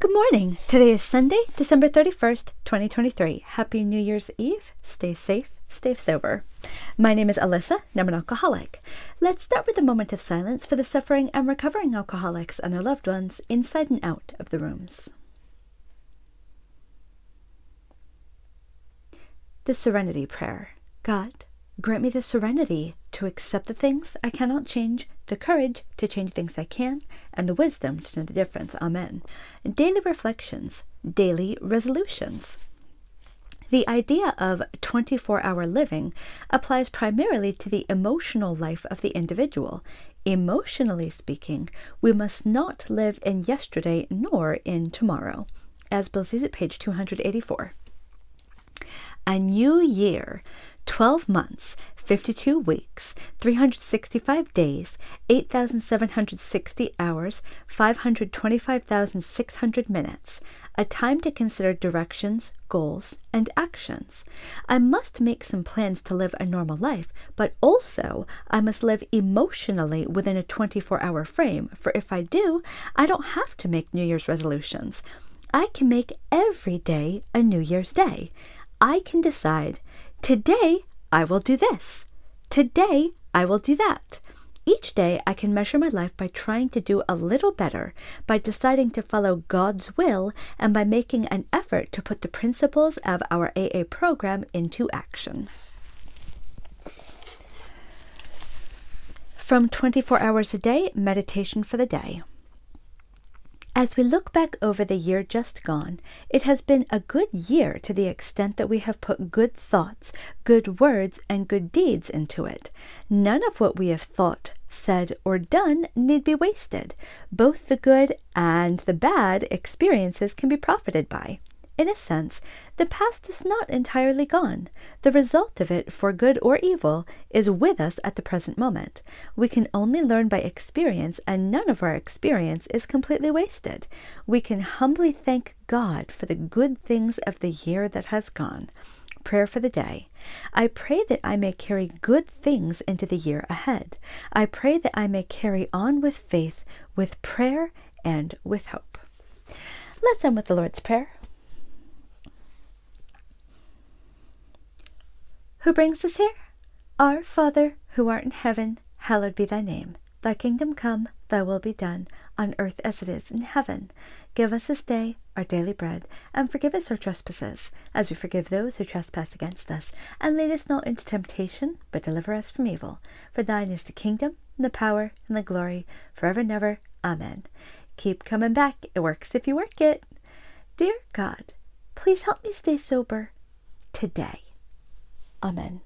Good morning. Today is Sunday, December 31st, 2023. Happy New Year's Eve. Stay safe, stay sober. My name is Alyssa, and I'm an alcoholic. Let's start with a moment of silence for the suffering and recovering alcoholics and their loved ones inside and out of the rooms. The Serenity Prayer God, grant me the serenity to accept the things I cannot change, the courage to change things I can, and the wisdom to know the difference. Amen. Daily reflections, daily resolutions. The idea of 24 hour living applies primarily to the emotional life of the individual. Emotionally speaking, we must not live in yesterday nor in tomorrow, as Bill Sees It page 284. A new year 12 months, 52 weeks, 365 days, 8,760 hours, 525,600 minutes, a time to consider directions, goals, and actions. I must make some plans to live a normal life, but also I must live emotionally within a 24 hour frame, for if I do, I don't have to make New Year's resolutions. I can make every day a New Year's Day. I can decide today I will do this. Today I will do that. Each day I can measure my life by trying to do a little better, by deciding to follow God's will, and by making an effort to put the principles of our AA program into action. From 24 Hours a Day, Meditation for the Day. As we look back over the year just gone, it has been a good year to the extent that we have put good thoughts, good words, and good deeds into it. None of what we have thought, said, or done need be wasted. Both the good and the bad experiences can be profited by. In a sense, the past is not entirely gone. The result of it, for good or evil, is with us at the present moment. We can only learn by experience, and none of our experience is completely wasted. We can humbly thank God for the good things of the year that has gone. Prayer for the day. I pray that I may carry good things into the year ahead. I pray that I may carry on with faith, with prayer, and with hope. Let's end with the Lord's Prayer. Who brings us here? Our Father, who art in heaven, hallowed be thy name. Thy kingdom come, thy will be done, on earth as it is in heaven. Give us this day our daily bread, and forgive us our trespasses, as we forgive those who trespass against us. And lead us not into temptation, but deliver us from evil. For thine is the kingdom, and the power, and the glory, forever and ever. Amen. Keep coming back. It works if you work it. Dear God, please help me stay sober today. Amen.